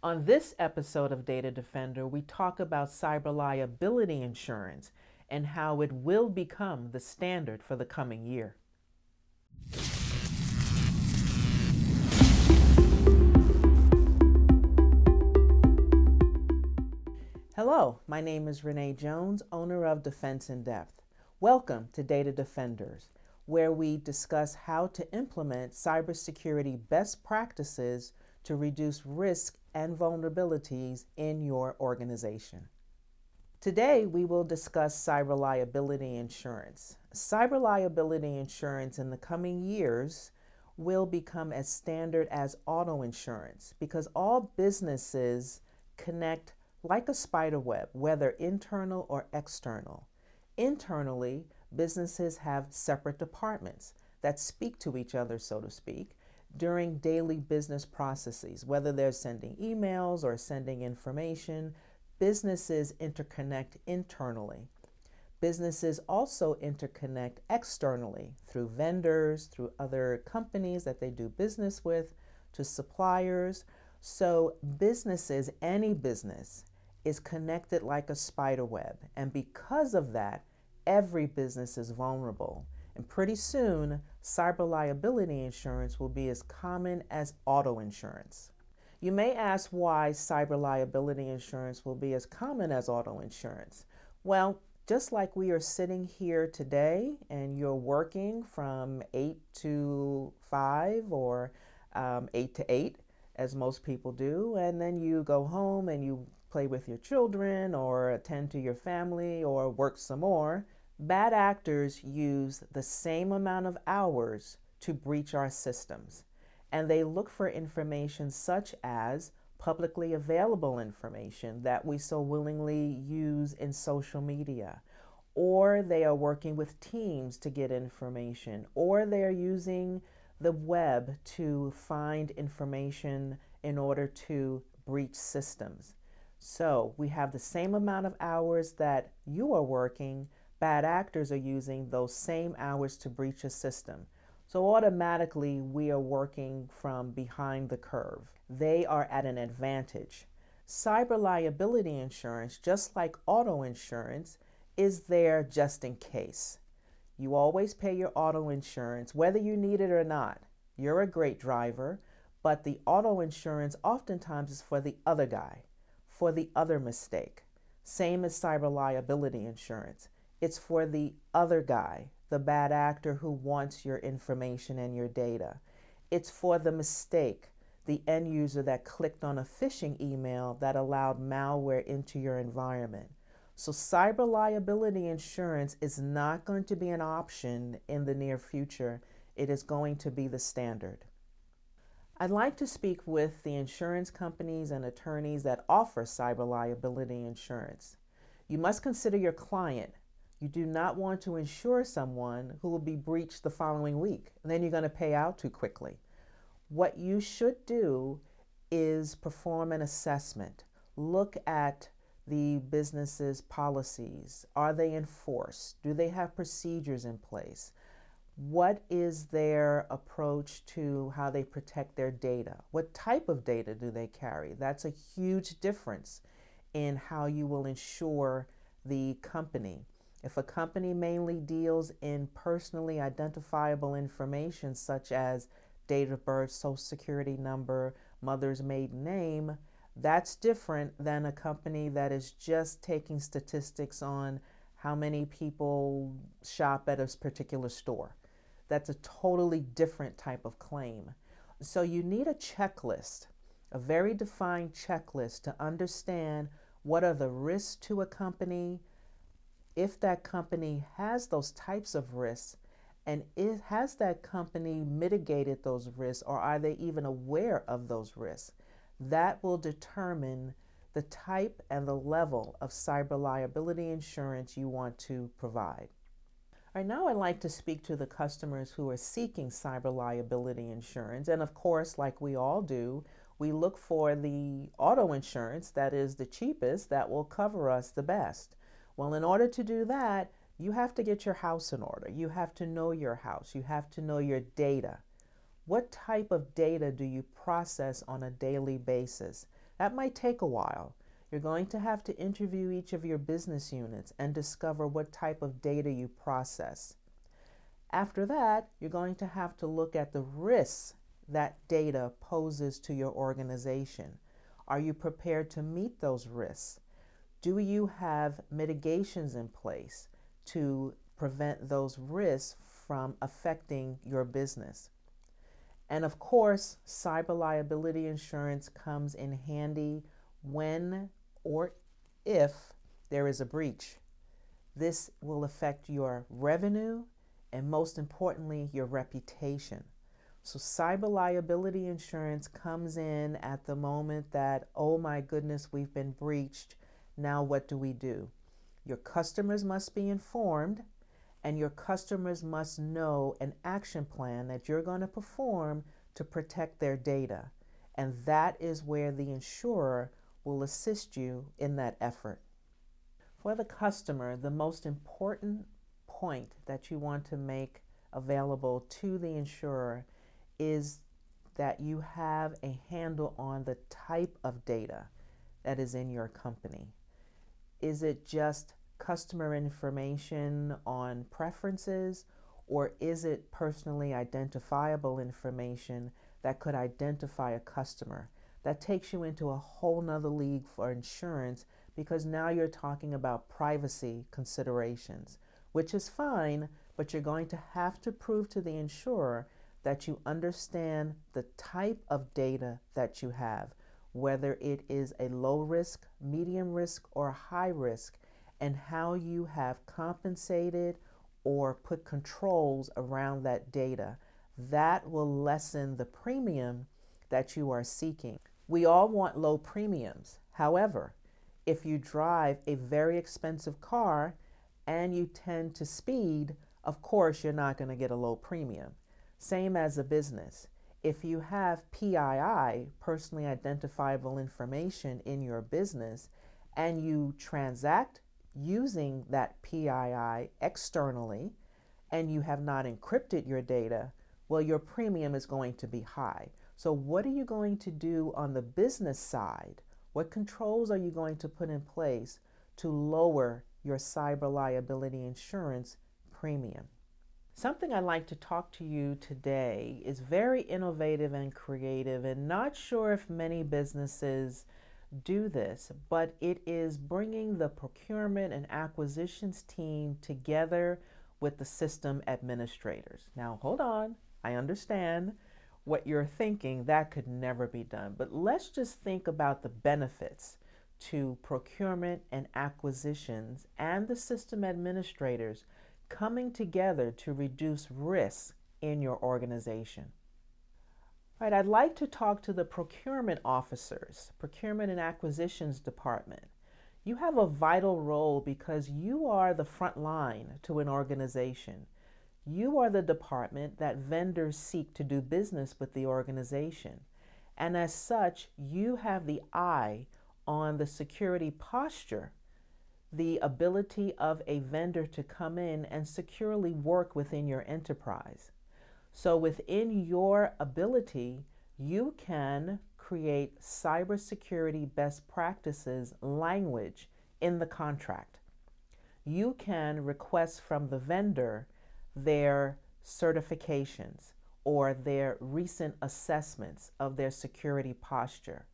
On this episode of Data Defender, we talk about cyber liability insurance and how it will become the standard for the coming year. Hello, my name is Renee Jones, owner of Defense in Depth. Welcome to Data Defenders, where we discuss how to implement cybersecurity best practices to reduce risk and vulnerabilities in your organization. Today, we will discuss cyber liability insurance. Cyber liability insurance in the coming years will become as standard as auto insurance because all businesses connect like a spider web, whether internal or external. Internally, businesses have separate departments that speak to each other, so to speak, during daily business processes, whether they're sending emails or sending information, businesses interconnect internally. Businesses also interconnect externally through vendors, through other companies that they do business with, to suppliers. So, businesses, any business, is connected like a spider web. And because of that, every business is vulnerable. And pretty soon, cyber liability insurance will be as common as auto insurance. You may ask why cyber liability insurance will be as common as auto insurance. Well, just like we are sitting here today and you're working from 8 to 5 or um, 8 to 8, as most people do, and then you go home and you play with your children or attend to your family or work some more Bad actors use the same amount of hours to breach our systems, and they look for information such as publicly available information that we so willingly use in social media, or they are working with teams to get information, or they are using the web to find information in order to breach systems. So we have the same amount of hours that you are working bad actors are using those same hours to breach a system. So automatically, we are working from behind the curve. They are at an advantage. Cyber liability insurance, just like auto insurance, is there just in case. You always pay your auto insurance, whether you need it or not. You're a great driver, but the auto insurance oftentimes is for the other guy, for the other mistake. Same as cyber liability insurance. It's for the other guy, the bad actor who wants your information and your data. It's for the mistake, the end user that clicked on a phishing email that allowed malware into your environment. So, cyber liability insurance is not going to be an option in the near future. It is going to be the standard. I'd like to speak with the insurance companies and attorneys that offer cyber liability insurance. You must consider your client you do not want to insure someone who will be breached the following week, and then you're going to pay out too quickly. What you should do is perform an assessment. Look at the business's policies. Are they enforced? Do they have procedures in place? What is their approach to how they protect their data? What type of data do they carry? That's a huge difference in how you will insure the company. If a company mainly deals in personally identifiable information such as date of birth, social security number, mother's maiden name, that's different than a company that is just taking statistics on how many people shop at a particular store. That's a totally different type of claim. So you need a checklist, a very defined checklist to understand what are the risks to a company, if that company has those types of risks and it, has that company mitigated those risks or are they even aware of those risks? That will determine the type and the level of cyber liability insurance you want to provide. All right, now I'd like to speak to the customers who are seeking cyber liability insurance. And of course, like we all do, we look for the auto insurance that is the cheapest that will cover us the best. Well, in order to do that, you have to get your house in order. You have to know your house. You have to know your data. What type of data do you process on a daily basis? That might take a while. You're going to have to interview each of your business units and discover what type of data you process. After that, you're going to have to look at the risks that data poses to your organization. Are you prepared to meet those risks? Do you have mitigations in place to prevent those risks from affecting your business? And of course, cyber liability insurance comes in handy when or if there is a breach. This will affect your revenue and, most importantly, your reputation. So, cyber liability insurance comes in at the moment that, oh my goodness, we've been breached. Now, what do we do? Your customers must be informed, and your customers must know an action plan that you're going to perform to protect their data. And that is where the insurer will assist you in that effort. For the customer, the most important point that you want to make available to the insurer is that you have a handle on the type of data that is in your company. Is it just customer information on preferences, or is it personally identifiable information that could identify a customer? That takes you into a whole nother league for insurance because now you're talking about privacy considerations, which is fine, but you're going to have to prove to the insurer that you understand the type of data that you have, whether it is a low risk, medium risk, or high risk, and how you have compensated or put controls around that data. That will lessen the premium that you are seeking. We all want low premiums. However, if you drive a very expensive car and you tend to speed, of course, you're not going to get a low premium. Same as a business. If you have PII, personally identifiable information, in your business and you transact using that PII externally and you have not encrypted your data, well, your premium is going to be high. So, what are you going to do on the business side? What controls are you going to put in place to lower your cyber liability insurance premium? Something I'd like to talk to you today is very innovative and creative, and not sure if many businesses do this, but it is bringing the procurement and acquisitions team together with the system administrators. Now, hold on, I understand what you're thinking, that could never be done. But let's just think about the benefits to procurement and acquisitions and the system administrators coming together to reduce risk in your organization. Right, I'd like to talk to the procurement officers, procurement and acquisitions department. You have a vital role because you are the front line to an organization. You are the department that vendors seek to do business with the organization. And as such, you have the eye on the security posture the ability of a vendor to come in and securely work within your enterprise. So, within your ability, you can create cybersecurity best practices language in the contract. You can request from the vendor their certifications or their recent assessments of their security posture.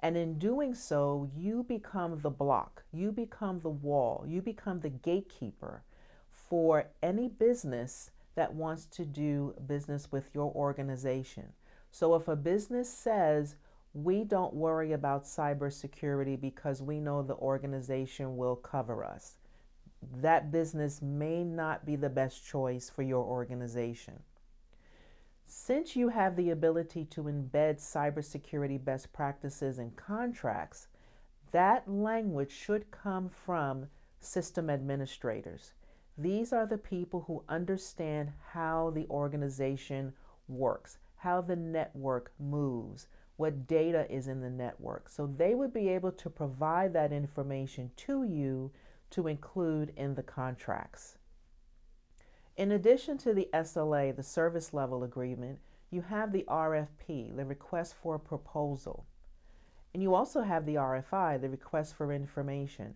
And in doing so, you become the block, you become the wall, you become the gatekeeper for any business that wants to do business with your organization. So if a business says, we don't worry about cybersecurity because we know the organization will cover us, that business may not be the best choice for your organization. Since you have the ability to embed cybersecurity best practices in contracts, that language should come from system administrators. These are the people who understand how the organization works, how the network moves, what data is in the network. So they would be able to provide that information to you to include in the contracts. In addition to the SLA, the service level agreement, you have the RFP, the request for proposal. And you also have the RFI, the request for information.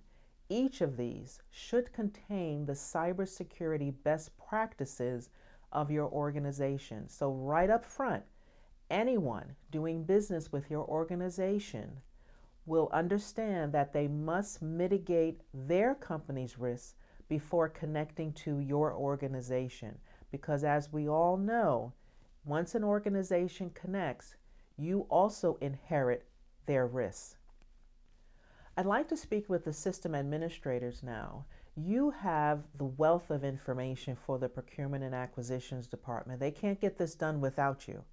Each of these should contain the cybersecurity best practices of your organization. So, right up front, anyone doing business with your organization will understand that they must mitigate their company's risks before connecting to your organization. Because, as we all know, once an organization connects, you also inherit their risks. I'd like to speak with the system administrators now. You have the wealth of information for the procurement and acquisitions department. They can't get this done without you.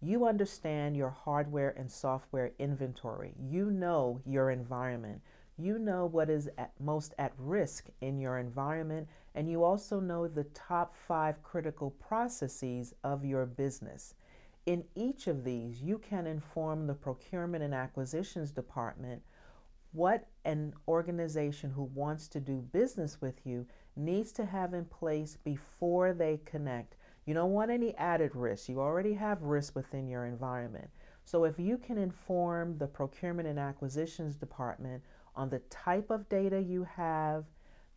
You understand your hardware and software inventory. You know your environment. You know what is at most at risk in your environment, and you also know the top five critical processes of your business. In each of these, you can inform the procurement and acquisitions department what an organization who wants to do business with you needs to have in place before they connect. You don't want any added risk. You already have risk within your environment. So if you can inform the procurement and acquisitions department on the type of data you have,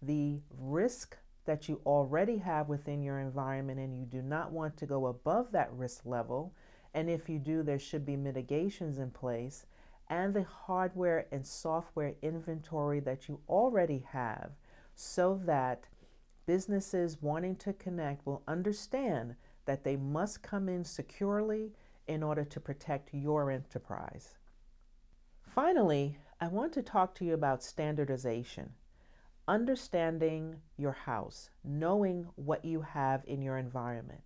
the risk that you already have within your environment, and you do not want to go above that risk level, and if you do, there should be mitigations in place and the hardware and software inventory that you already have so that businesses wanting to connect will understand that they must come in securely in order to protect your enterprise. Finally, I want to talk to you about standardization. Understanding your house, knowing what you have in your environment,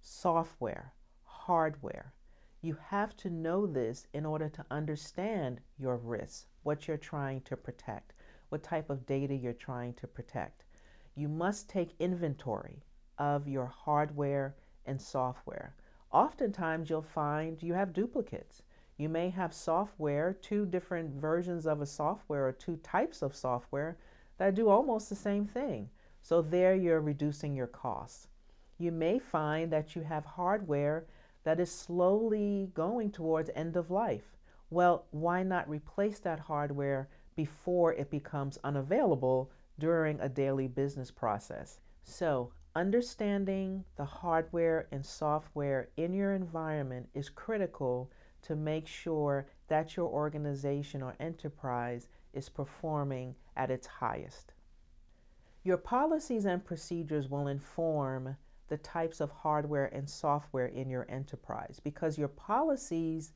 software, hardware, you have to know this in order to understand your risks, what you're trying to protect, what type of data you're trying to protect. You must take inventory of your hardware and software. Oftentimes, you'll find you have duplicates. You may have software, two different versions of a software or two types of software that do almost the same thing. So, there you're reducing your costs. You may find that you have hardware that is slowly going towards end of life. Well, why not replace that hardware before it becomes unavailable during a daily business process? So, understanding the hardware and software in your environment is critical to make sure that your organization or enterprise is performing at its highest. Your policies and procedures will inform the types of hardware and software in your enterprise because your policies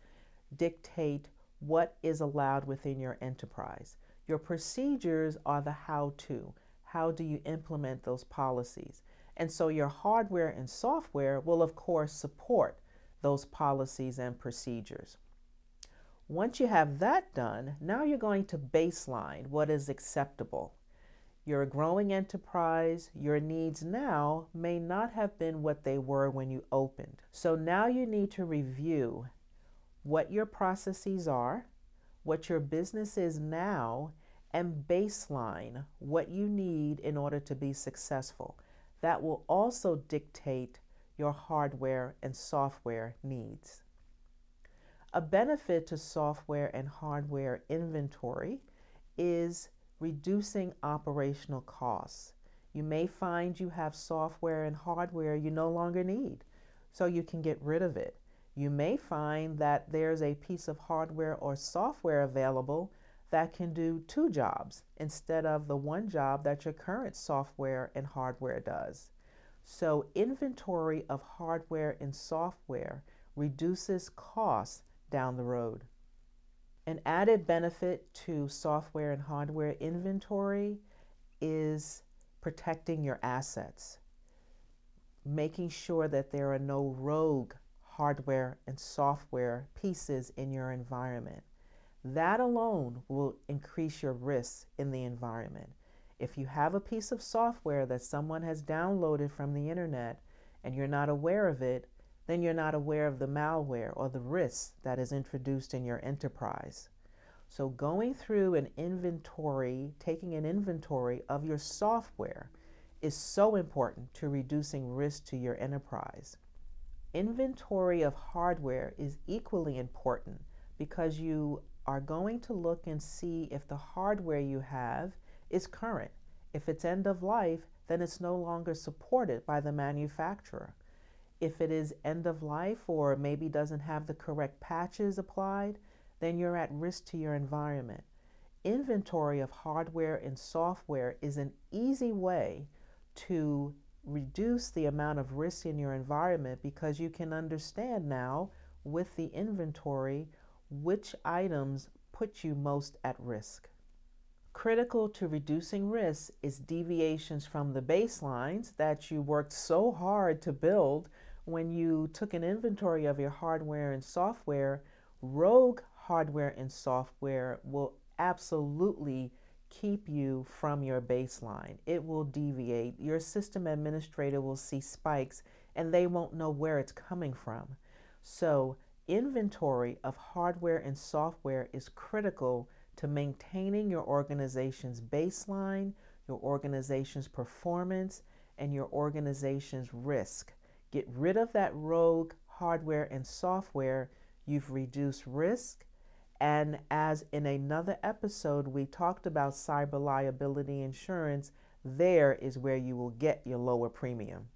dictate what is allowed within your enterprise. Your procedures are the how to. How do you implement those policies? And so your hardware and software will, of course, support those policies and procedures. Once you have that done, now you're going to baseline what is acceptable you're a growing enterprise. Your needs now may not have been what they were when you opened. So now you need to review what your processes are, what your business is now, and baseline what you need in order to be successful. That will also dictate your hardware and software needs. A benefit to software and hardware inventory is reducing operational costs. You may find you have software and hardware you no longer need, so you can get rid of it. You may find that there's a piece of hardware or software available that can do two jobs instead of the one job that your current software and hardware does. So, inventory of hardware and software reduces costs down the road. An added benefit to software and hardware inventory is protecting your assets, making sure that there are no rogue hardware and software pieces in your environment. That alone will increase your risks in the environment. If you have a piece of software that someone has downloaded from the internet and you're not aware of it, then you're not aware of the malware or the risks that is introduced in your enterprise. So, going through an inventory, taking an inventory of your software is so important to reducing risk to your enterprise. Inventory of hardware is equally important because you are going to look and see if the hardware you have is current. If it's end of life, then it's no longer supported by the manufacturer. If it is end of life or maybe doesn't have the correct patches applied, then you're at risk to your environment. Inventory of hardware and software is an easy way to reduce the amount of risk in your environment because you can understand now with the inventory which items put you most at risk. Critical to reducing risk is deviations from the baselines that you worked so hard to build when you took an inventory of your hardware and software. Rogue hardware and software will absolutely keep you from your baseline. It will deviate. Your system administrator will see spikes and they won't know where it's coming from. So, inventory of hardware and software is critical to maintaining your organization's baseline, your organization's performance, and your organization's risk. Get rid of that rogue hardware and software. You've reduced risk and as in another episode, we talked about cyber liability insurance, there is where you will get your lower premium.